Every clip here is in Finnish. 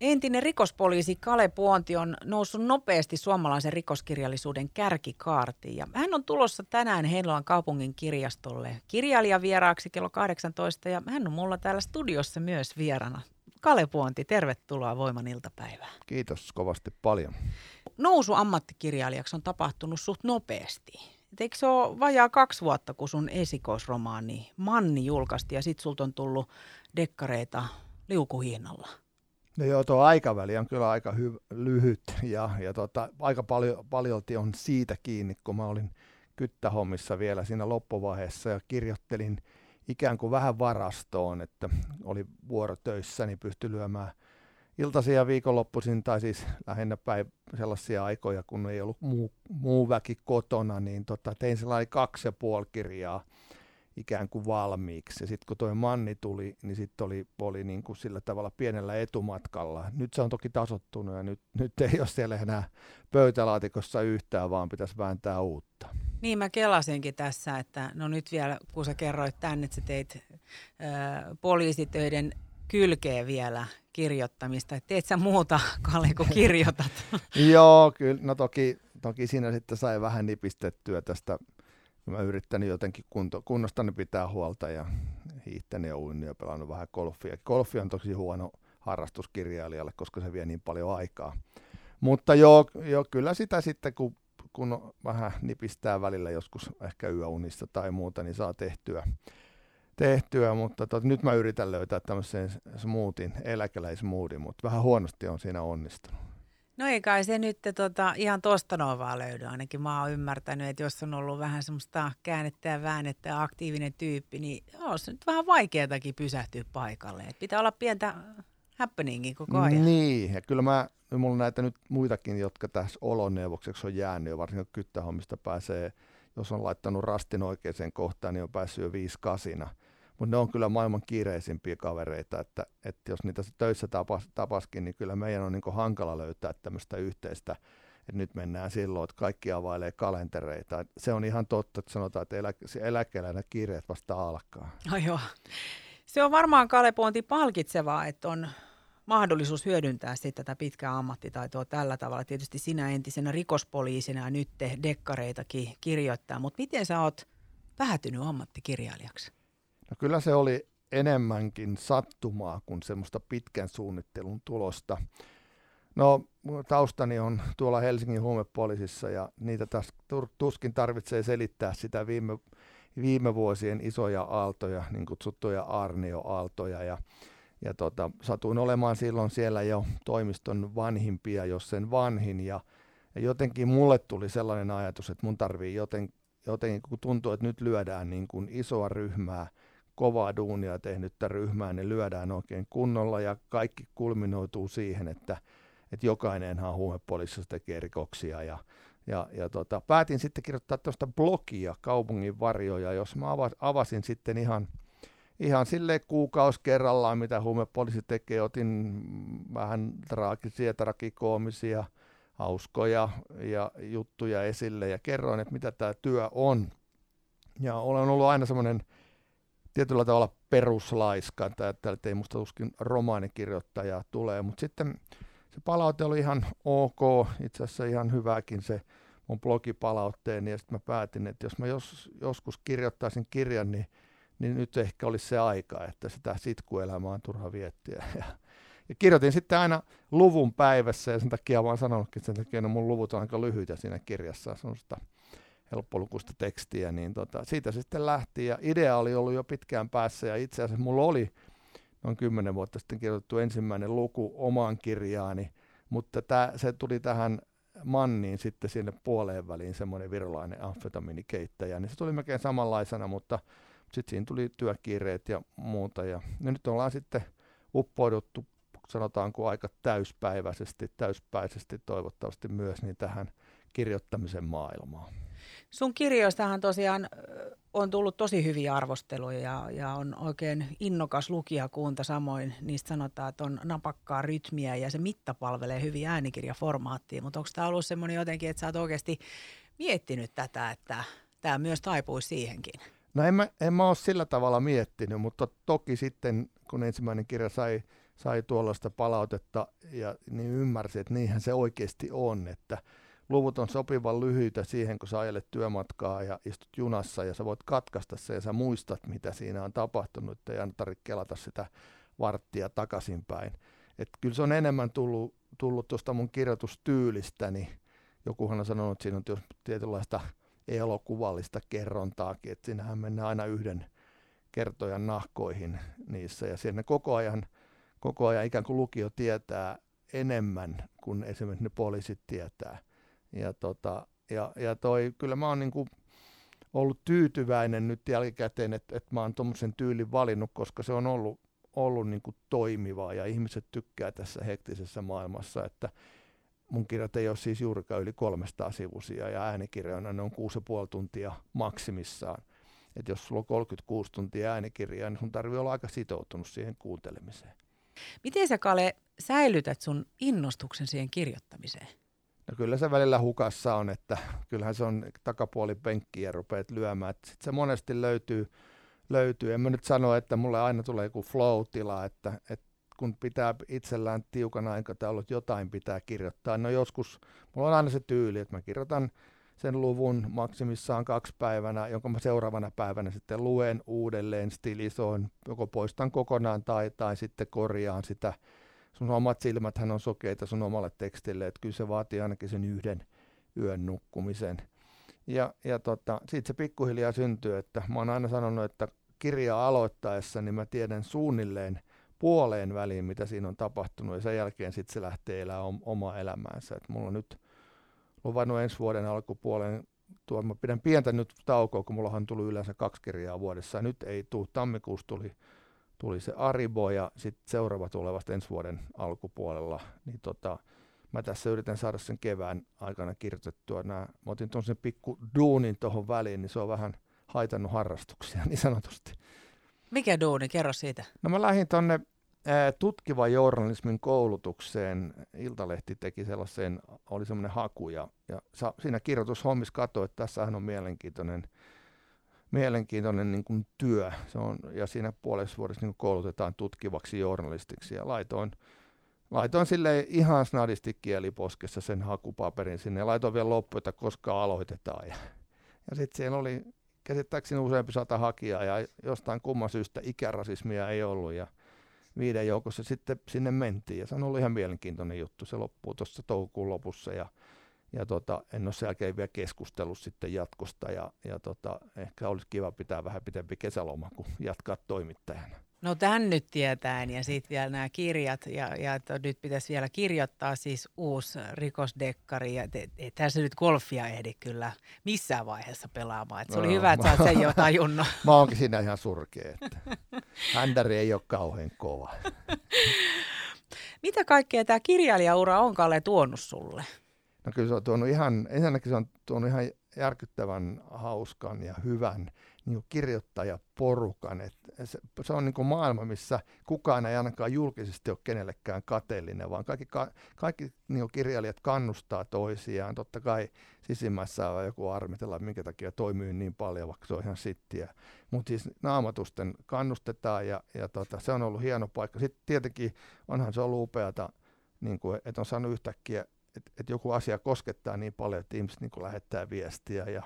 Entinen rikospoliisi Kale Puonti on noussut nopeasti suomalaisen rikoskirjallisuuden kärkikaartiin. Ja hän on tulossa tänään Heinolan kaupungin kirjastolle kirjailijan vieraaksi kello 18 ja hän on mulla täällä studiossa myös vierana. Kale Puonti, tervetuloa Voiman iltapäivään. Kiitos kovasti paljon. Nousu ammattikirjailijaksi on tapahtunut suht nopeasti. Et eikö se ole vajaa kaksi vuotta, kun sun esikoisromaani Manni julkaistiin ja sit sulta on tullut dekkareita liukuhihnalla? No joo, tuo aikaväli on kyllä aika hy- lyhyt ja, ja tota, aika paljon, paljolti on siitä kiinni, kun mä olin kyttähommissa vielä siinä loppuvaiheessa ja kirjoittelin ikään kuin vähän varastoon, että oli vuorotöissä, niin pystyi lyömään iltaisin ja viikonloppuisin, tai siis lähinnä päin sellaisia aikoja, kun ei ollut muu, muu väki kotona, niin tota, tein sellainen kaksi ja puoli kirjaa ikään kuin valmiiksi. Ja sitten kun tuo Manni tuli, niin sitten oli, oli niin kuin sillä tavalla pienellä etumatkalla. Nyt se on toki tasottunut ja nyt, nyt ei ole siellä enää pöytälaatikossa yhtään, vaan pitäisi vääntää uutta. Niin mä kelasinkin tässä, että no nyt vielä kun sä kerroit tänne, että sä teit ö, poliisitöiden kylkeen vielä kirjoittamista. Et teet sä muuta, Kalle, kun kirjoitat? Joo, kyllä. No toki, toki siinä sitten sai vähän nipistettyä tästä mä yrittänyt jotenkin kunto, kunnostani pitää huolta ja hiihtänyt ja uinut ja pelannut vähän golfia. Golfi on tosi huono harrastuskirjailijalle, koska se vie niin paljon aikaa. Mutta joo, joo kyllä sitä sitten, kun, kun vähän nipistää välillä joskus ehkä yöunista tai muuta, niin saa tehtyä. tehtyä mutta tot, nyt mä yritän löytää tämmöisen smoothin, eläkeläismoodin, mutta vähän huonosti on siinä onnistunut. No ei kai se nyt tota, ihan tosta noin vaan löydy. Ainakin mä oon ymmärtänyt, että jos on ollut vähän semmoista käännettä ja väännettä ja aktiivinen tyyppi, niin on se nyt vähän vaikeatakin pysähtyä paikalle. Et pitää olla pientä happeningin koko ajan. Niin, ja kyllä mä, mulla on näitä nyt muitakin, jotka tässä oloneuvokseksi on jäänyt, varsinkin kyttähommista pääsee, jos on laittanut rastin oikeaan kohtaan, niin on päässyt jo viisi kasina mutta ne on kyllä maailman kiireisimpiä kavereita, että, että jos niitä töissä tapas, tapaskin, niin kyllä meidän on niin hankala löytää tämmöistä yhteistä, että nyt mennään silloin, että kaikki availee kalentereita. Se on ihan totta, että sanotaan, että elä, eläkeläinen kiireet vasta alkaa. No joo. Se on varmaan Kalepointi palkitsevaa, että on mahdollisuus hyödyntää sitten tätä pitkää ammattitaitoa tällä tavalla. Tietysti sinä entisenä rikospoliisina ja nyt dekkareitakin kirjoittaa, mutta miten sä oot päätynyt ammattikirjailijaksi? No kyllä se oli enemmänkin sattumaa kuin semmoista pitkän suunnittelun tulosta. No taustani on tuolla Helsingin huumepoliisissa ja niitä taas tuskin tarvitsee selittää sitä viime, viime vuosien isoja aaltoja, niin kutsuttuja arnioaaltoja ja ja tota, satuin olemaan silloin siellä jo toimiston vanhimpia, jos sen vanhin. Ja, ja jotenkin mulle tuli sellainen ajatus, että mun tarvii joten, jotenkin, kun tuntuu, että nyt lyödään niin kuin isoa ryhmää – kovaa duunia tehnyttä ryhmää, niin lyödään oikein kunnolla ja kaikki kulminoituu siihen, että, että jokainenhan huumepoliisissa tekee rikoksia ja, ja, ja tota, päätin sitten kirjoittaa tuosta blogia kaupungin varjoja, jos mä avasin sitten ihan, ihan sille kuukausi kerrallaan, mitä huumepoliisi tekee, otin vähän traagisia, trakikoomisia, hauskoja ja juttuja esille ja kerroin, että mitä tämä työ on. Ja olen ollut aina semmoinen tietyllä tavalla peruslaiska, että, että ei musta tuskin romaanikirjoittajaa tulee, mutta sitten se palaute oli ihan ok, itse asiassa ihan hyväkin se mun blogipalautteen, ja sitten mä päätin, että jos mä jos, joskus kirjoittaisin kirjan, niin, niin nyt ehkä olisi se aika, että sitä sitkuelämää on turha viettiä. Ja, ja kirjoitin sitten aina luvun päivässä, ja sen takia vaan sanonutkin, että sen takia no mun luvut on aika lyhyitä siinä kirjassa, semmoista helppolukuista tekstiä, niin tota, siitä se sitten lähti ja idea oli ollut jo pitkään päässä ja itse asiassa mulla oli noin kymmenen vuotta sitten kirjoitettu ensimmäinen luku omaan kirjaani, mutta tää, se tuli tähän Manniin sitten sinne puoleen väliin semmoinen virolainen amfetamiinikeittäjä, niin se tuli melkein samanlaisena, mutta sitten siinä tuli työkiireet ja muuta ja, ja nyt ollaan sitten uppouduttu sanotaanko aika täyspäiväisesti, täyspäisesti toivottavasti myös niin tähän kirjoittamisen maailmaan. Sun kirjoistahan tosiaan on tullut tosi hyviä arvosteluja ja, ja on oikein innokas lukijakunta. Samoin niistä sanotaan, että on napakkaa rytmiä ja se mitta palvelee hyvin äänikirjaformaattiin. Mutta onko tämä ollut semmoinen jotenkin, että sä oot oikeasti miettinyt tätä, että tämä myös taipuisi siihenkin? No en mä, en mä ole sillä tavalla miettinyt, mutta toki sitten kun ensimmäinen kirja sai, sai tuollaista palautetta ja niin ymmärsi, että niinhän se oikeasti on, että luvut on sopivan lyhyitä siihen, kun sä ajelet työmatkaa ja istut junassa ja sä voit katkaista se ja sä muistat, mitä siinä on tapahtunut, ei tarvitse kelata sitä varttia takaisinpäin. Että kyllä se on enemmän tullut, tullut tuosta mun kirjoitustyylistäni. Jokuhan on sanonut, että siinä on tietynlaista elokuvallista kerrontaakin, että siinähän mennään aina yhden kertojan nahkoihin niissä ja siinä koko ajan, koko ajan ikään kuin lukio tietää enemmän kuin esimerkiksi ne poliisit tietää. Ja, tota, ja, ja toi, kyllä mä oon niin kuin ollut tyytyväinen nyt jälkikäteen, että, että mä oon tuommoisen tyylin valinnut, koska se on ollut, ollut niin kuin toimivaa ja ihmiset tykkää tässä hektisessä maailmassa, että mun kirjat ei ole siis juurikaan yli 300 sivuisia ja äänikirjoina ne on 6,5 tuntia maksimissaan. Et jos sulla on 36 tuntia äänikirjaa, niin sun tarvii olla aika sitoutunut siihen kuuntelemiseen. Miten sä Kale säilytät sun innostuksen siihen kirjoittamiseen? No kyllä se välillä hukassa on, että kyllähän se on takapuoli penkkiä ja rupeat lyömään. Sitten se monesti löytyy, löytyy. En mä nyt sano, että mulle aina tulee joku flow-tila, että, että kun pitää itsellään tiukan aikataulut, jotain pitää kirjoittaa. No joskus, mulla on aina se tyyli, että mä kirjoitan sen luvun maksimissaan kaksi päivänä, jonka mä seuraavana päivänä sitten luen uudelleen, stilisoin, joko poistan kokonaan tai, tai sitten korjaan sitä. Sun omat silmäthän on sokeita sun omalle tekstille, että kyllä se vaatii ainakin sen yhden yön nukkumisen. Ja, ja tota, siitä se pikkuhiljaa syntyy, että mä oon aina sanonut, että kirjaa aloittaessa, niin mä tiedän suunnilleen puoleen väliin, mitä siinä on tapahtunut, ja sen jälkeen sitten se lähtee elämään omaa elämäänsä. Et mulla on nyt luvannut ensi vuoden alkupuolen, tuo, mä pidän pientä nyt taukoa, kun mullahan tuli yleensä kaksi kirjaa vuodessa, ja nyt ei tule, tammikuussa tuli, tuli se Aribo, ja sitten seuraava tulee vasta ensi vuoden alkupuolella, niin tota, mä tässä yritän saada sen kevään aikana kirjoitettua. Nää, mä otin tuon pikku duunin tuohon väliin, niin se on vähän haitannut harrastuksia niin sanotusti. Mikä duuni? Kerro siitä. No mä lähdin tuonne tutkiva journalismin koulutukseen. Iltalehti teki sellaisen, oli semmoinen haku ja, ja sa, siinä kirjoitushommissa katsoi, että tässähän on mielenkiintoinen, mielenkiintoinen niin kuin työ. Se on, ja siinä puolessa vuodessa niin koulutetaan tutkivaksi journalistiksi ja laitoin, laitoin sille ihan snadisti kieliposkessa sen hakupaperin sinne ja laitoin vielä loppu, että koska aloitetaan. Ja, ja sitten siellä oli käsittääkseni useampi sata hakijaa ja jostain kumman syystä ikärasismia ei ollut ja viiden joukossa sitten sinne mentiin ja se on ollut ihan mielenkiintoinen juttu. Se loppuu tuossa toukokuun lopussa ja, ja tota, en ole sen jälkeen vielä keskustellut sitten jatkosta ja, ja tota, ehkä olisi kiva pitää vähän pitempi kesäloma kuin jatkaa toimittajana. No tän nyt tietäen ja sitten vielä nämä kirjat ja, ja että nyt pitäisi vielä kirjoittaa siis uusi rikosdekkari ja tässä nyt golfia ehdi kyllä missään vaiheessa pelaamaan. Et se no, oli hyvä, että sä sen jo tajunnut. mä oonkin siinä ihan surkea, että händäri ei ole kauhean kova. Mitä kaikkea tämä kirjailijaura on Kalle tuonut sulle? No kyllä se on tuonut ihan, ensinnäkin se on tuonut ihan järkyttävän hauskan ja hyvän niin kirjoittajaporukan. Et se, se on niin maailma, missä kukaan ei ainakaan julkisesti ole kenellekään kateellinen, vaan kaikki, ka, kaikki niin kirjailijat kannustaa toisiaan. Totta kai sisimmässä on joku armitella, minkä takia toimii niin paljon, vaikka se on ihan sittiä. Mutta siis naamatusten kannustetaan ja, ja tota, se on ollut hieno paikka. Sitten tietenkin onhan se ollut upeata, niin kuin, että on saanut yhtäkkiä että et joku asia koskettaa niin paljon, että ihmiset niin lähettää viestiä ja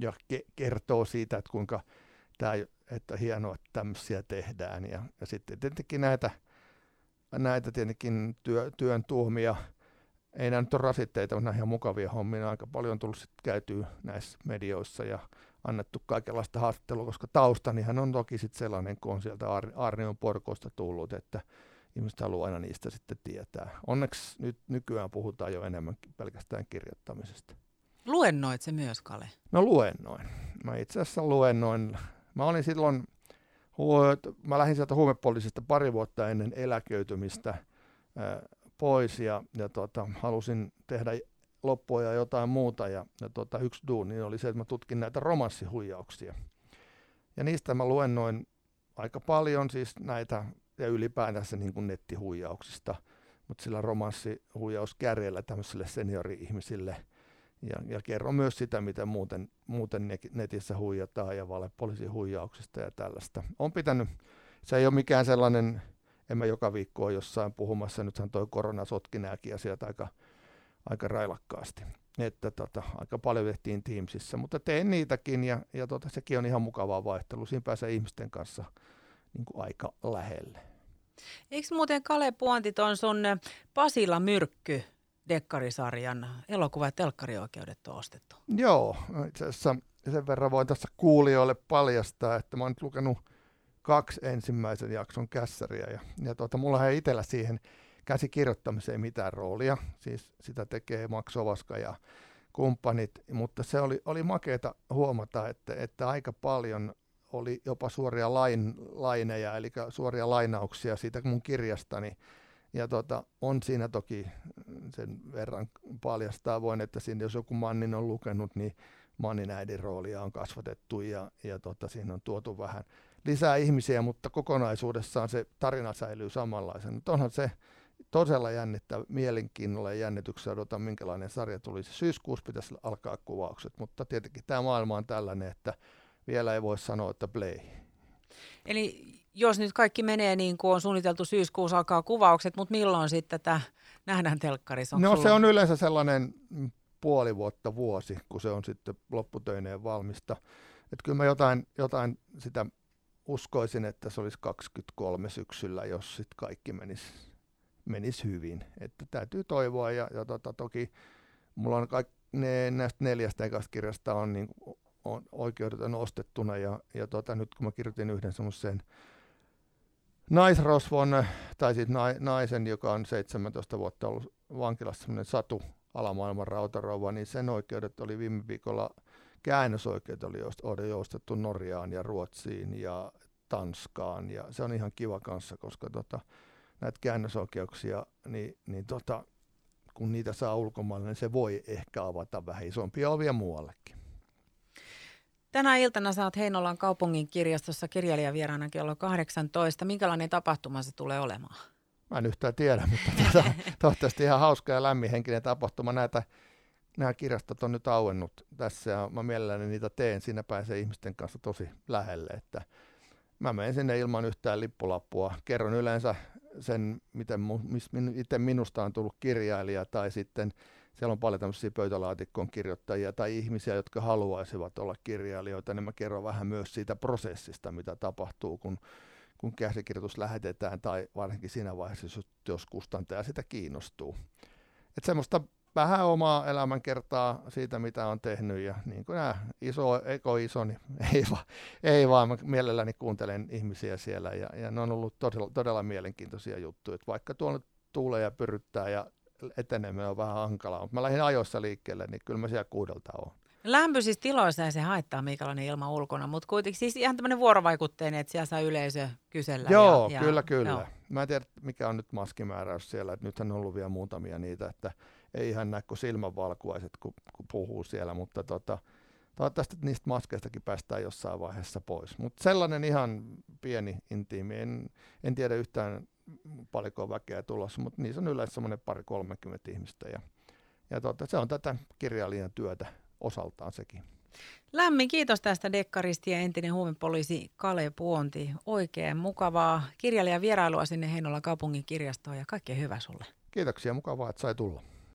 ja ke- kertoo siitä, että kuinka tämä, että hienoa, että tämmöisiä tehdään. Ja, ja sitten tietenkin näitä, näitä tietenkin työ, työn tuomia, ei nämä nyt ole rasitteita, mutta ihan mukavia hommia. Aika paljon on tullut sitten käytyä näissä medioissa ja annettu kaikenlaista haastattelua, koska taustanihan on toki sitten sellainen, kun on sieltä Ar- Arnion porkoista tullut, että ihmiset haluaa aina niistä sitten tietää. Onneksi nyt nykyään puhutaan jo enemmän pelkästään kirjoittamisesta. Luennoit se myös, Kale? No luennoin. Mä itse asiassa luennoin. Mä olin silloin, mä lähdin sieltä huumepoliisista pari vuotta ennen eläköitymistä pois ja, ja tota, halusin tehdä loppua ja jotain muuta. Ja, ja tota, yksi duuni oli se, että mä tutkin näitä romanssihuijauksia. Ja niistä mä luennoin aika paljon siis näitä ja ylipäätänsä niin kuin nettihuijauksista, mutta sillä romanssihuijauskärjellä tämmöisille seniori-ihmisille – ja, ja kerron myös sitä, miten muuten, muuten netissä huijataan ja valepoliisin huijauksista ja tällaista. On pitänyt, se ei ole mikään sellainen en mä joka viikko ole jossain puhumassa. Nythän toi korona sotki nämäkin asiat aika, aika railakkaasti. Että tota, aika paljon tehtiin Teamsissa, mutta teen niitäkin ja, ja tota, sekin on ihan mukavaa vaihtelu. Siinä pääsee ihmisten kanssa niin kuin aika lähelle. Eikö muuten Kale Puontit on sun Pasila Myrkky dekkarisarjan elokuva- ja telkkarioikeudet on ostettu? Joo, itse asiassa sen verran voin tässä kuulijoille paljastaa, että mä oon nyt lukenut kaksi ensimmäisen jakson kässäriä ja, ja tuota, mulla ei itsellä siihen käsikirjoittamiseen mitään roolia, siis sitä tekee Max Ovaska ja kumppanit, mutta se oli, oli makeeta huomata, että, että aika paljon oli jopa suoria lain, laineja, eli suoria lainauksia siitä mun kirjastani. Ja tota, on siinä toki sen verran paljastaa voin, että siinä jos joku Mannin on lukenut, niin Mannin äidin roolia on kasvatettu ja, ja tota, siinä on tuotu vähän lisää ihmisiä, mutta kokonaisuudessaan se tarina säilyy samanlaisen. Mutta onhan se todella jännittävä, mielenkiinnolla ja jännityksellä odotan, minkälainen sarja tulisi. Syyskuussa pitäisi alkaa kuvaukset, mutta tietenkin tämä maailma on tällainen, että vielä ei voi sanoa, että play. Eli jos nyt kaikki menee niin kuin on suunniteltu syyskuussa alkaa kuvaukset, mutta milloin sitten tätä nähdään telkkarissa? Onko no sulla... se on yleensä sellainen puoli vuotta, vuosi, kun se on sitten lopputöineen valmista. Että kyllä mä jotain, jotain sitä uskoisin, että se olisi 23 syksyllä, jos sitten kaikki menisi menis hyvin. Että täytyy toivoa ja, ja tota, toki mulla on kaikki, ne, näistä neljästä ekasta kirjasta on, niin, on oikeudet on ostettuna ja, ja tota, nyt kun mä kirjoitin yhden semmoisen naisrosvon, tai siis naisen, joka on 17 vuotta ollut vankilassa, semmoinen Satu alamaailman rautarouva, niin sen oikeudet oli viime viikolla, käännösoikeudet oli, oli joustettu Norjaan ja Ruotsiin ja Tanskaan, ja se on ihan kiva kanssa, koska tota, näitä käännösoikeuksia, niin, niin tota, kun niitä saa ulkomaille, niin se voi ehkä avata vähän isompia ovia muuallekin. Tänä iltana saat Heinolan kaupungin kirjastossa kirjailijavieraana kello 18. Minkälainen tapahtuma se tulee olemaan? Mä en yhtään tiedä, mutta tuota, toivottavasti ihan hauska ja lämminhenkinen tapahtuma. Näitä, nämä kirjastot on nyt auennut tässä ja mä mielelläni niitä teen. Siinä pääsee ihmisten kanssa tosi lähelle. Että mä menen sinne ilman yhtään lippulappua. Kerron yleensä sen, miten, miten minusta on tullut kirjailija tai sitten siellä on paljon tämmöisiä pöytälaatikkoon kirjoittajia tai ihmisiä, jotka haluaisivat olla kirjailijoita, niin mä kerron vähän myös siitä prosessista, mitä tapahtuu, kun, kun käsikirjoitus lähetetään tai varsinkin siinä vaiheessa, jos kustantaja sitä kiinnostuu. Että semmoista vähän omaa elämänkertaa siitä, mitä on tehnyt ja niin kuin nämä iso, eko iso, niin ei, va, ei vaan, mä mielelläni kuuntelen ihmisiä siellä ja, ja ne on ollut todella, todella mielenkiintoisia juttuja, että vaikka tuolla tuulee ja pyryttää ja eteneminen on vähän hankalaa, mutta mä lähdin ajoissa liikkeelle, niin kyllä mä siellä kuudelta on. Lämpöisissä tiloissa ei se haittaa, minkälainen ilma ulkona, mutta kuitenkin siis ihan tämmöinen vuorovaikutteinen, että siellä saa yleisö kysellä. Joo, ja, kyllä, kyllä. Joo. Mä en tiedä, mikä on nyt maskimääräys siellä, että nythän on ollut vielä muutamia niitä, että ei ihan näe kuin silmänvalkuaiset, kun, kun puhuu siellä, mutta tota, toivottavasti niistä maskeistakin päästään jossain vaiheessa pois. Mutta sellainen ihan pieni intiimi, en, en tiedä yhtään paljonko väkeä tulossa, mutta niissä on yleensä semmoinen pari 30 ihmistä ja, ja tota, se on tätä kirjailijan työtä osaltaan sekin. Lämmin kiitos tästä dekkaristi ja entinen huumepoliisi Kale Puonti. Oikein mukavaa kirjailijan vierailua sinne Heinolan kaupungin kirjastoon ja kaikkea hyvää sulle. Kiitoksia, mukavaa, että sai tulla.